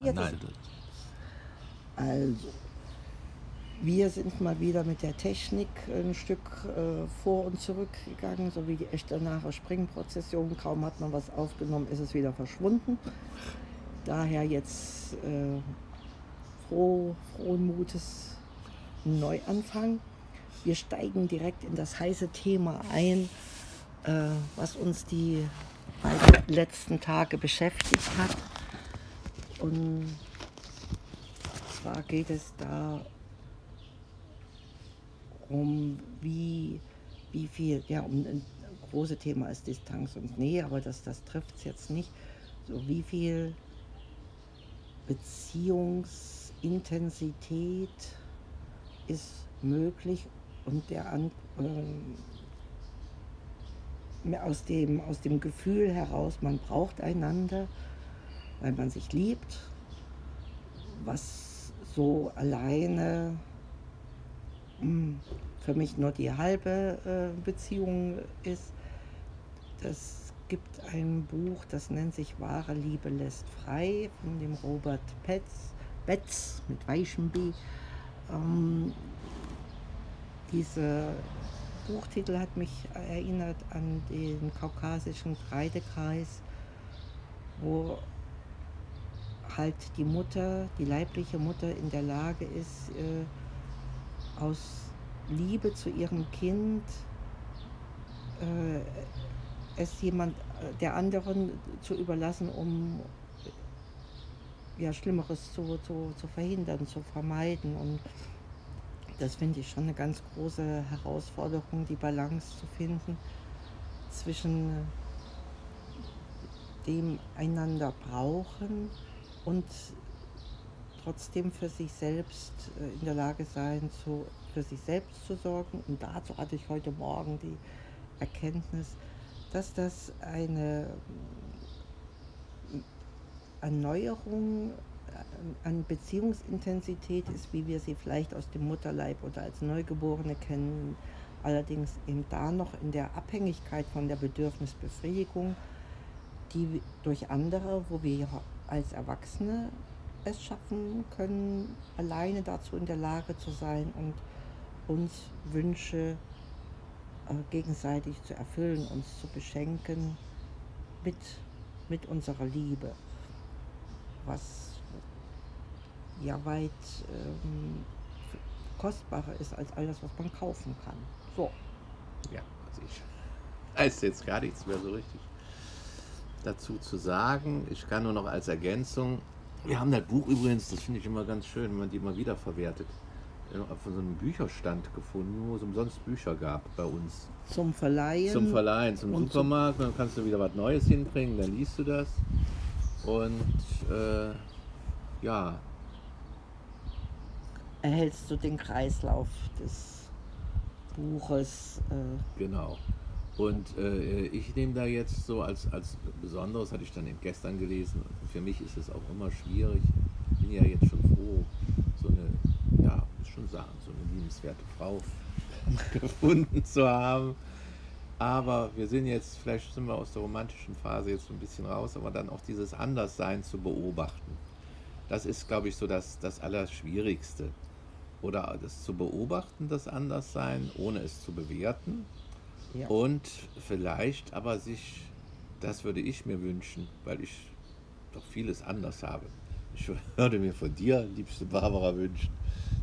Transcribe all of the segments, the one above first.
Nein, Also, wir sind mal wieder mit der Technik ein Stück äh, vor und zurück gegangen, so wie die echte nahe Springprozession. Kaum hat man was aufgenommen, ist es wieder verschwunden. Daher jetzt äh, froh, frohen Mutes Neuanfang. Wir steigen direkt in das heiße Thema ein, äh, was uns die beiden letzten Tage beschäftigt hat. Und zwar geht es da um wie, wie viel, ja, um ein großes Thema ist Distanz und Nähe, aber das, das trifft es jetzt nicht. So wie viel Beziehungsintensität ist möglich und der an, mehr aus dem, aus dem Gefühl heraus, man braucht einander, weil man sich liebt, was so alleine mh, für mich nur die halbe äh, Beziehung ist. Das gibt ein Buch, das nennt sich Wahre Liebe lässt frei von dem Robert Petz, Betz mit weichem B. Ähm, dieser Buchtitel hat mich erinnert an den kaukasischen Kreidekreis, wo halt die Mutter, die leibliche Mutter in der Lage ist, äh, aus Liebe zu ihrem Kind äh, es jemand äh, der anderen zu überlassen, um ja, Schlimmeres zu, zu, zu verhindern, zu vermeiden. Und das finde ich schon eine ganz große Herausforderung, die Balance zu finden zwischen dem einander brauchen und trotzdem für sich selbst äh, in der Lage sein, zu, für sich selbst zu sorgen. Und dazu hatte ich heute Morgen die Erkenntnis, dass das eine äh, Erneuerung äh, an Beziehungsintensität ist, wie wir sie vielleicht aus dem Mutterleib oder als Neugeborene kennen. Allerdings eben da noch in der Abhängigkeit von der Bedürfnisbefriedigung, die durch andere, wo wir als Erwachsene es schaffen können, alleine dazu in der Lage zu sein und uns Wünsche äh, gegenseitig zu erfüllen, uns zu beschenken mit, mit unserer Liebe, was ja weit ähm, kostbarer ist als alles, was man kaufen kann. So, ja, also ich weiß jetzt gar nichts mehr so richtig dazu zu sagen. Ich kann nur noch als Ergänzung, wir haben das Buch übrigens, das finde ich immer ganz schön, wenn man die immer wieder verwertet, von so einem Bücherstand gefunden, wo es umsonst Bücher gab bei uns. zum Verleihen. Zum Verleihen, zum Supermarkt, dann kannst du wieder was Neues hinbringen, dann liest du das. Und äh, ja, erhältst du den Kreislauf des Buches. Äh, Genau. Und äh, ich nehme da jetzt so als, als Besonderes, hatte ich dann eben gestern gelesen, für mich ist es auch immer schwierig. Ich bin ja jetzt schon froh, so eine, ja, muss schon sagen, so eine liebenswerte Frau gefunden zu haben. Aber wir sind jetzt, vielleicht sind wir aus der romantischen Phase jetzt so ein bisschen raus, aber dann auch dieses Anderssein zu beobachten. Das ist, glaube ich, so das, das Allerschwierigste. Oder das zu beobachten, das Anderssein, ohne es zu bewerten. Ja. Und vielleicht aber sich, das würde ich mir wünschen, weil ich doch vieles anders habe. Ich würde mir von dir, liebste Barbara, wünschen,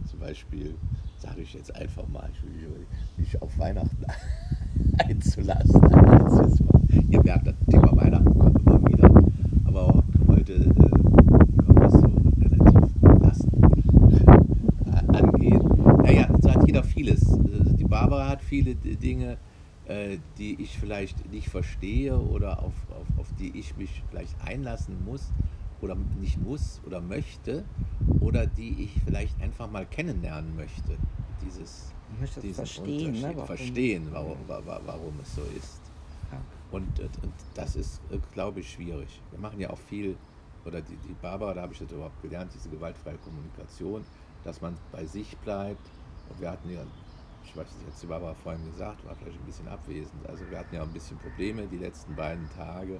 zum Beispiel, sage ich jetzt einfach mal, ich will mich auf Weihnachten einzulassen. Das ist mal- Ihr merkt, das Thema Weihnachten kommt immer wieder, aber heute äh, können wir es so relativ lassen äh, angehen. Naja, so hat jeder vieles. Äh, Die Barbara hat viele D- Dinge, äh, die ich vielleicht nicht verstehe oder auf, auf, auf die ich mich vielleicht einlassen muss oder nicht muss oder möchte oder die ich vielleicht einfach mal kennenlernen möchte. Dieses, diesen verstehen, ne, Unterschied. warum- verstehen warum, wa- wa- warum es so ist. Ja. Und, und, und das ist, äh, glaube ich, schwierig. Wir machen ja auch viel, oder die, die Barbara, da habe ich das überhaupt gelernt, diese gewaltfreie Kommunikation, dass man bei sich bleibt. Und wir hatten ja, ich weiß nicht, hat die Barbara vorhin gesagt, war vielleicht ein bisschen abwesend. Also wir hatten ja ein bisschen Probleme die letzten beiden Tage.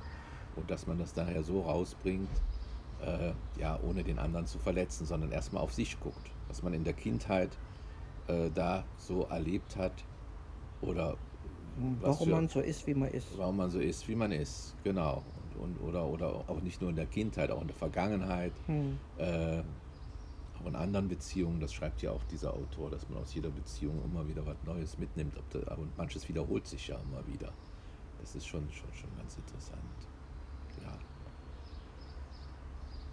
Und dass man das daher so rausbringt, äh, ja, ohne den anderen zu verletzen, sondern erstmal auf sich guckt, was man in der Kindheit äh, da so erlebt hat oder warum für, man so ist, wie man ist. Warum man so ist, wie man ist, genau. Und, und, oder, oder auch nicht nur in der Kindheit, auch in der Vergangenheit, hm. äh, auch in anderen Beziehungen. Das schreibt ja auch dieser Autor, dass man aus jeder Beziehung immer wieder was Neues mitnimmt. Und manches wiederholt sich ja immer wieder. Das ist schon, schon, schon ganz interessant. Ja.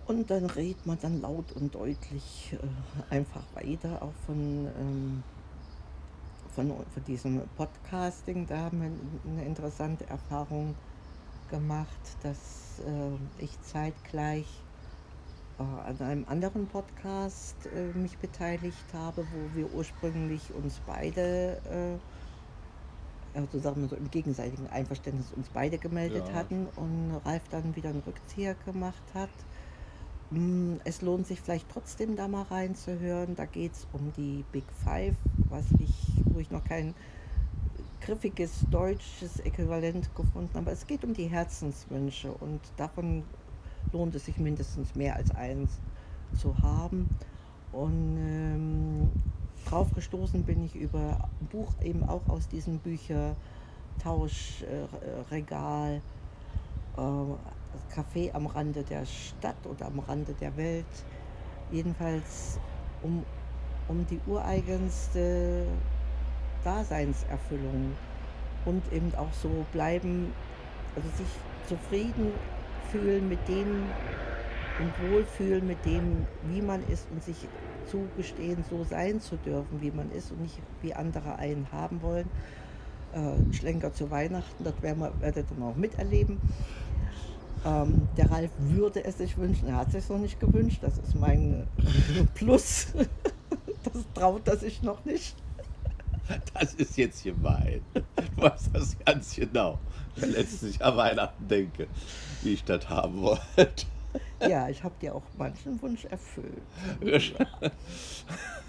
Und dann redet man dann laut und deutlich äh, einfach weiter, auch von, ähm, von, von diesem Podcasting. Da haben wir eine interessante Erfahrung gemacht, dass äh, ich zeitgleich an einem anderen Podcast äh, mich beteiligt habe, wo wir ursprünglich uns beide, äh, also sagen wir so im gegenseitigen Einverständnis uns beide gemeldet ja. hatten und Ralf dann wieder einen Rückzieher gemacht hat. Mm, es lohnt sich vielleicht trotzdem da mal reinzuhören. Da geht es um die Big Five, was ich, wo ich noch kein griffiges deutsches Äquivalent gefunden habe. Es geht um die Herzenswünsche und davon lohnt es sich mindestens mehr als eins zu haben. Und ähm, drauf gestoßen bin ich über ein Buch eben auch aus diesem Büchertauschregal. Äh, äh, Café am Rande der Stadt oder am Rande der Welt. Jedenfalls um, um die ureigenste Daseinserfüllung und eben auch so bleiben, also sich zufrieden fühlen mit dem und wohlfühlen mit dem, wie man ist und sich zugestehen, so sein zu dürfen, wie man ist und nicht wie andere einen haben wollen. Äh, Schlenker zu Weihnachten, das werden wir, werdet ihr noch miterleben. Ähm, der Ralf würde es sich wünschen, er hat es sich noch nicht gewünscht, das ist mein Plus. das traut er sich noch nicht. Das ist jetzt gemein. Du weißt das ganz genau. Wenn letztlich an Weihnachten denke, wie ich das haben wollte. Ja, ich habe dir auch manchen Wunsch erfüllt.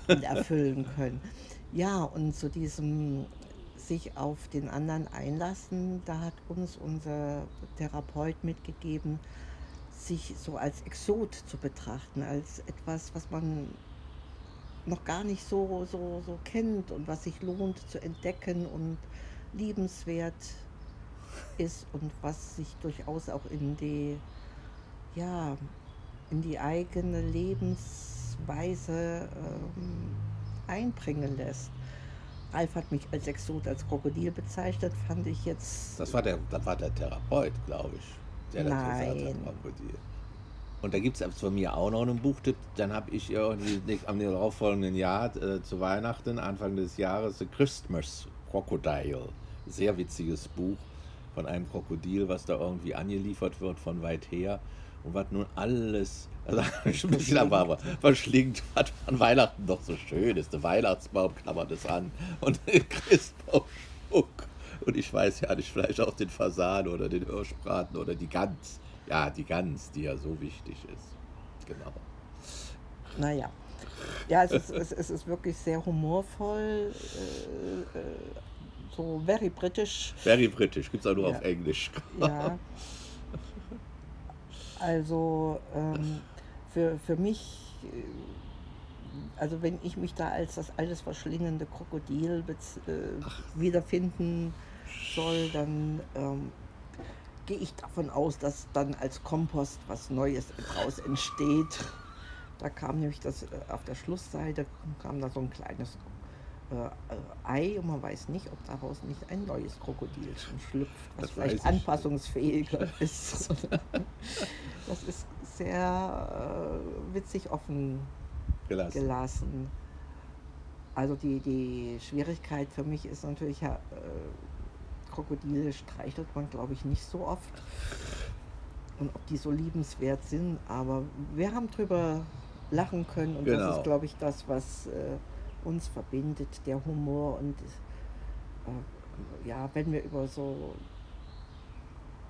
und erfüllen können. Ja, und zu diesem sich auf den anderen einlassen, da hat uns unser Therapeut mitgegeben, sich so als Exot zu betrachten, als etwas, was man noch gar nicht so, so, so kennt und was sich lohnt zu entdecken und liebenswert ist und was sich durchaus auch in die, ja, in die eigene Lebensweise ähm, einbringen lässt. Ralf hat mich als Exot, als Krokodil bezeichnet, fand ich jetzt. Das war der, das war der Therapeut, glaube ich, der Nein. hat, Krokodil. Und da gibt es von mir auch noch einen Buchtipp. Dann habe ich irgendwie am darauffolgenden Jahr äh, zu Weihnachten, Anfang des Jahres, The Christmas Crocodile. Sehr witziges Buch von einem Krokodil, was da irgendwie angeliefert wird von weit her. Und was nun alles, also ein bisschen aber verschlingt, was an Weihnachten doch so schön ist. Der Weihnachtsbaum klammert es an und den Christbaum Schmuck. Und ich weiß ja nicht, vielleicht auch den Fasan oder den Hirschbraten oder die Gans. Ja, die Gans, die ja so wichtig ist. Genau. Naja. Ja, es ist, es, es ist wirklich sehr humorvoll, äh, äh, so very British. Very British, gibt es auch nur ja. auf Englisch. Ja. Also ähm, für, für mich, äh, also wenn ich mich da als das alles verschlingende Krokodil äh, wiederfinden soll, dann ähm, gehe ich davon aus, dass dann als Kompost was Neues daraus entsteht. Da kam nämlich das äh, auf der Schlussseite kam da so ein kleines äh, Ei und man weiß nicht, ob daraus nicht ein neues Krokodilchen schlüpft, was das vielleicht anpassungsfähiger ist. das ist sehr äh, witzig offen gelassen. gelassen. Also die, die Schwierigkeit für mich ist natürlich äh, Krokodile streichelt man, glaube ich, nicht so oft. Und ob die so liebenswert sind, aber wir haben drüber lachen können und genau. das ist, glaube ich, das, was äh, uns verbindet, der Humor und äh, ja, wenn wir über so,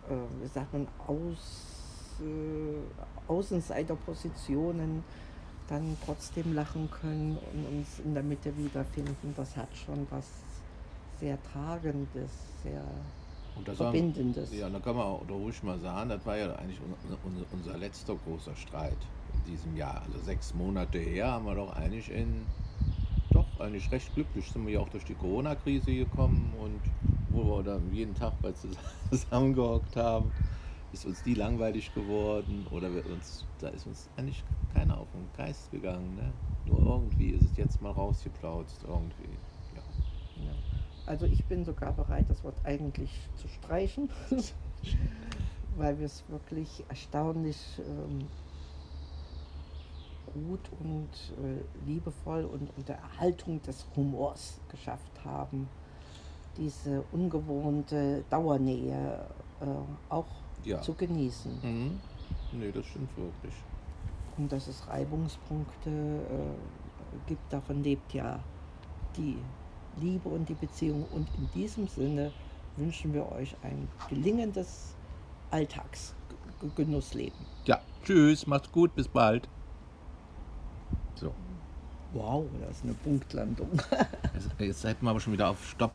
äh, wie sagt man, Aus, äh, Außenseiterpositionen dann trotzdem lachen können und uns in der Mitte wiederfinden, das hat schon was sehr Tragendes, sehr Und das haben- Verbindendes. Ja, und da kann man auch ruhig mal sagen, das war ja eigentlich un- un- unser letzter großer Streit in diesem Jahr. Also sechs Monate her haben wir doch eigentlich in, doch eigentlich recht glücklich sind wir ja auch durch die Corona-Krise gekommen und wo wir da jeden Tag zus- zusammengehockt haben, ist uns nie langweilig geworden oder wir uns, da ist uns eigentlich keiner auf den Geist gegangen. Ne? Nur irgendwie ist es jetzt mal rausgeplautzt, irgendwie. Also ich bin sogar bereit, das Wort eigentlich zu streichen, weil wir es wirklich erstaunlich ähm, gut und äh, liebevoll und unter Erhaltung des Humors geschafft haben, diese ungewohnte Dauernähe äh, auch Ja. zu genießen. Mhm. Nee, das stimmt wirklich. Und dass es Reibungspunkte äh, gibt, davon lebt ja die Liebe und die Beziehung. Und in diesem Sinne wünschen wir euch ein gelingendes Alltagsgenussleben. Ja, tschüss, macht's gut, bis bald. So, Wow, das ist eine Punktlandung. jetzt, jetzt seid mal aber schon wieder auf Stopp.